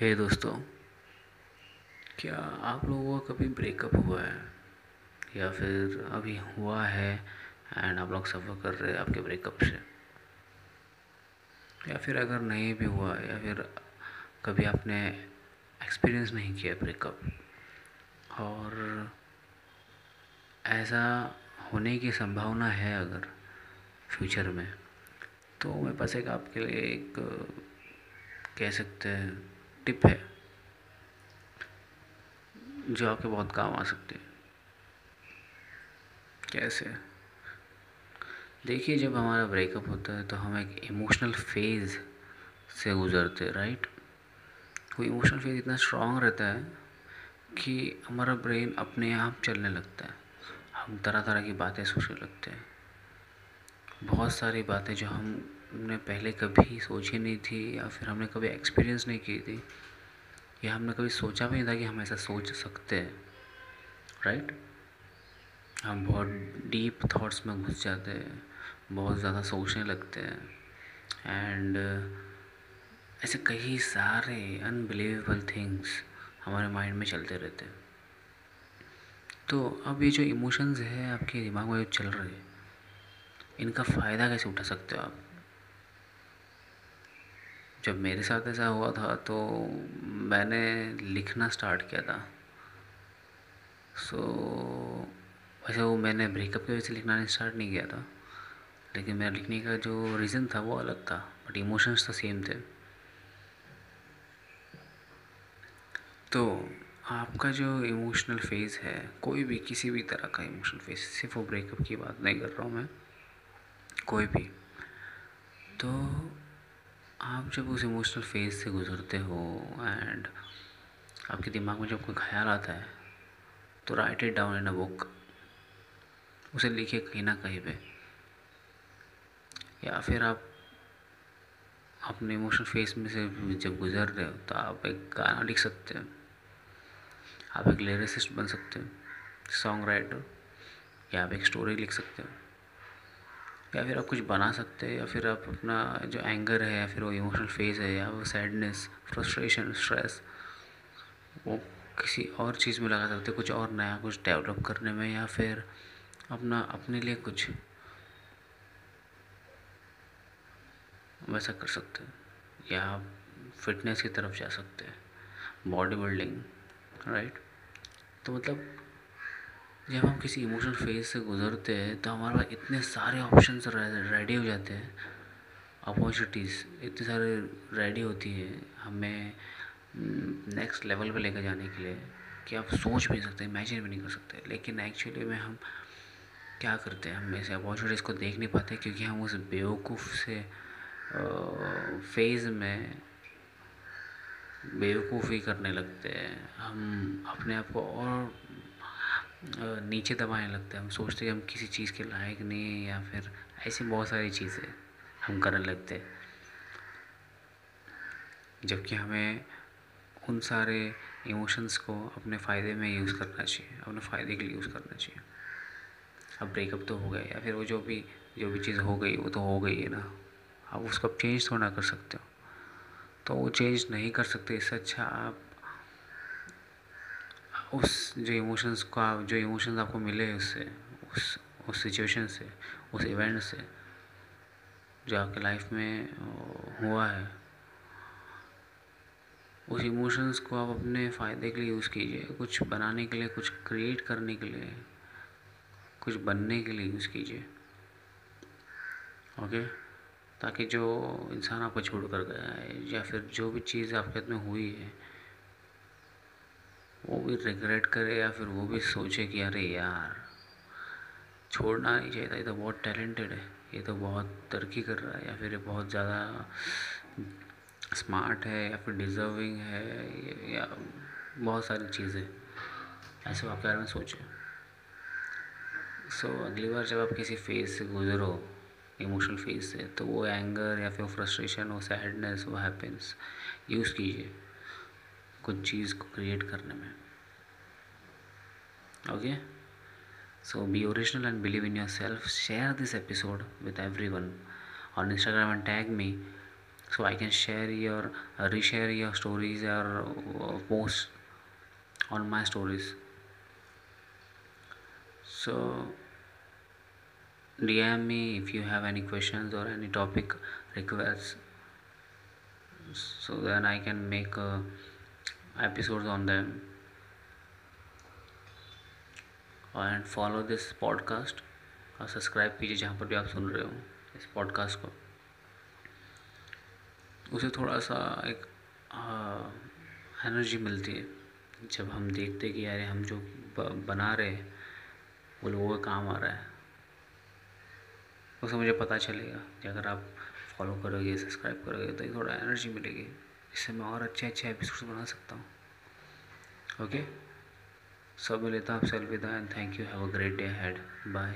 हे hey दोस्तों, क्या आप लोगों का कभी ब्रेकअप हुआ है? या फिर अभी हुआ है एंड आप लोग सफ़र कर रहे हैं आपके ब्रेकअप से? या फिर अगर नहीं भी हुआ, या फिर कभी आपने एक्सपीरियंस नहीं किया ब्रेकअप और ऐसा होने की संभावना है अगर फ्यूचर में तो मेरे पास एक आपके लिए एक कह सकते हैं टिप है जो आपके बहुत काम आ सकती है। कैसे? देखिए, जब हमारा ब्रेकअप होता है तो हम एक इमोशनल फ़ेज़ से गुज़रते हैं राइट वो इमोशनल फ़ेज़ इतना स्ट्रांग रहता है कि हमारा ब्रेन अपने आप चलने लगता है। हम तरह तरह की बातें सोचने लगते हैं। बहुत सारी बातें जो हमने पहले कभी सोची नहीं थी या फिर हमने कभी एक्सपीरियंस नहीं की थी। या हमने कभी सोचा भी नहीं था कि हम ऐसा सोच सकते हैं राइट हम बहुत डीप थॉट्स में घुस जाते हैं, बहुत ज़्यादा सोचने लगते हैं। एंड ऐसे कई सारे अनबिलीवेबल थिंग्स हमारे माइंड में चलते रहते हैं। तो अब ये जो इमोशंस है, आपके दिमाग में जो चल रहे हैं, इनका फ़ायदा कैसे उठा सकते हो आप? जब मेरे साथ ऐसा हुआ था तो मैंने लिखना स्टार्ट किया था। सो so, वैसे वो मैंने ब्रेकअप की वजह से लिखना स्टार्ट नहीं किया था। लेकिन मेरा लिखने का जो रीज़न था वो अलग था बट इमोशंस तो सेम थे। तो आपका जो इमोशनल फ़ेज़ है कोई भी किसी भी तरह का इमोशनल फ़ेज़ सिर्फ़ वो ब्रेकअप की बात नहीं कर रहा हूँ मैं कोई भी। तो आप जब उस इमोशनल फ़ेज़ से गुज़रते हो एंड आपके दिमाग में जब कोई ख्याल आता है तो write it down in a book उसे लिखिए कहीं ना कहीं पे. या फिर आप अपने इमोशनल फेस में से जब गुज़र रहे हो तो आप एक गाना लिख सकते हो. आप एक लिरिसिस्ट बन सकते हो सॉन्ग राइटर या आप एक स्टोरी लिख सकते हैं. या फिर आप कुछ बना सकते हैं या फिर आप अपना जो एंगर है या फिर वो इमोशनल फ़ेज़ है या वो सैडनेस फ्रस्ट्रेशन स्ट्रेस वो किसी और चीज़ में लगा सकते कुछ और नया कुछ डेवलप करने में या फिर अपना, अपने लिए कुछ वैसा कर सकते हैं। या आप फिटनेस की तरफ़ जा सकते हैं। बॉडी बिल्डिंग राइट तो मतलब जब हम किसी इमोशनल फ़ेज़ से गुज़रते हैं तो हमारे पास इतने सारे ऑप्शन रेडी हो जाते हैं। अपॉर्चुनिटीज़ इतने सारे रेडी होती है हमें नेक्स्ट लेवल पे लेकर जाने के लिए कि आप सोच भी नहीं सकते इमेजिन भी नहीं कर सकते। लेकिन एक्चुअली में हम क्या करते हैं, हम ऐसे अपॉर्चुनिटीज़ को देख नहीं पाते क्योंकि हम उस बेवकूफ़ से फ़ेज़ में बेवकूफ़ी करने लगते हैं। हम अपने आप को और नीचे दबाने लगते हैं। हम सोचते हैं हम किसी चीज़ के लायक नहीं हैं या फिर ऐसी बहुत सारी चीज़ें हम करने लगते हैं। जबकि हमें उन सारे इमोशंस को अपने फ़ायदे में यूज़ करना चाहिए, अपने फ़ायदे के लिए यूज़ करना चाहिए। अब ब्रेकअप तो हो गया या फिर वो जो भी जो भी चीज़ हो गई, वो तो हो गई है ना। आप उसको चेंज थोड़ा कर सकते हो। तो वो चेंज नहीं कर सकते, इससे अच्छा आप उस जो इमोशंस का जो इमोशंस आपको मिले उससे, उस उस सिचुएशन से, उस इवेंट से जो आपके लाइफ में हुआ है, उस इमोशंस को आप अपने फ़ायदे के लिए यूज़ कीजिए। कुछ बनाने के लिए, कुछ क्रिएट करने के लिए, कुछ बनने के लिए यूज़ कीजिए। ओके ताकि जो इंसान आपको छोड़ कर गया है या फिर जो भी चीज़ आपके हाथ में हुई है वो भी रिग्रेट करे या फिर वो भी सोचे कि अरे यार छोड़ना नहीं चाहिए था ये तो बहुत टैलेंटेड है ये तो बहुत तरक्की कर रहा है या फिर ये बहुत ज़्यादा स्मार्ट है या फिर डिज़र्विंग है या बहुत सारी चीज़ें। ऐसे आप बारे में सोचें। सो so, अगली बार जब आप किसी फ़ेज़ से गुजरो इमोशनल फ़ेज़ से तो वो एंगर या फिर फ्रस्ट्रेशन वो सैडनेस वो हैप्पीनेस यूज़ कीजिए। कुछ चीज़ को क्रिएट करने में। Okay so be original and believe in yourself share this episode with everyone और Instagram and tag me so I can share your reshare your stories और post on my stories so D M me if you have any question और any topic request so then I can make episodes on them. And follow this podcast और subscribe कीजिए जहाँ पर भी आप सुन रहे हो इस पॉडकास्ट को। उसे थोड़ा सा एक एनर्जी मिलती है। जब हम देखते कि यार हम जो बना रहे हैं, वो लोगों का काम आ रहा है। उसे मुझे पता चलेगा कि अगर आप फॉलो करोगे सब्सक्राइब करोगे तो थोड़ा एनर्जी मिलेगी। इससे मैं और अच्छे अच्छे एपिसोड बना सकता हूँ। ओके सब मिलता आपसे अलविदा and thank you have a great day had bye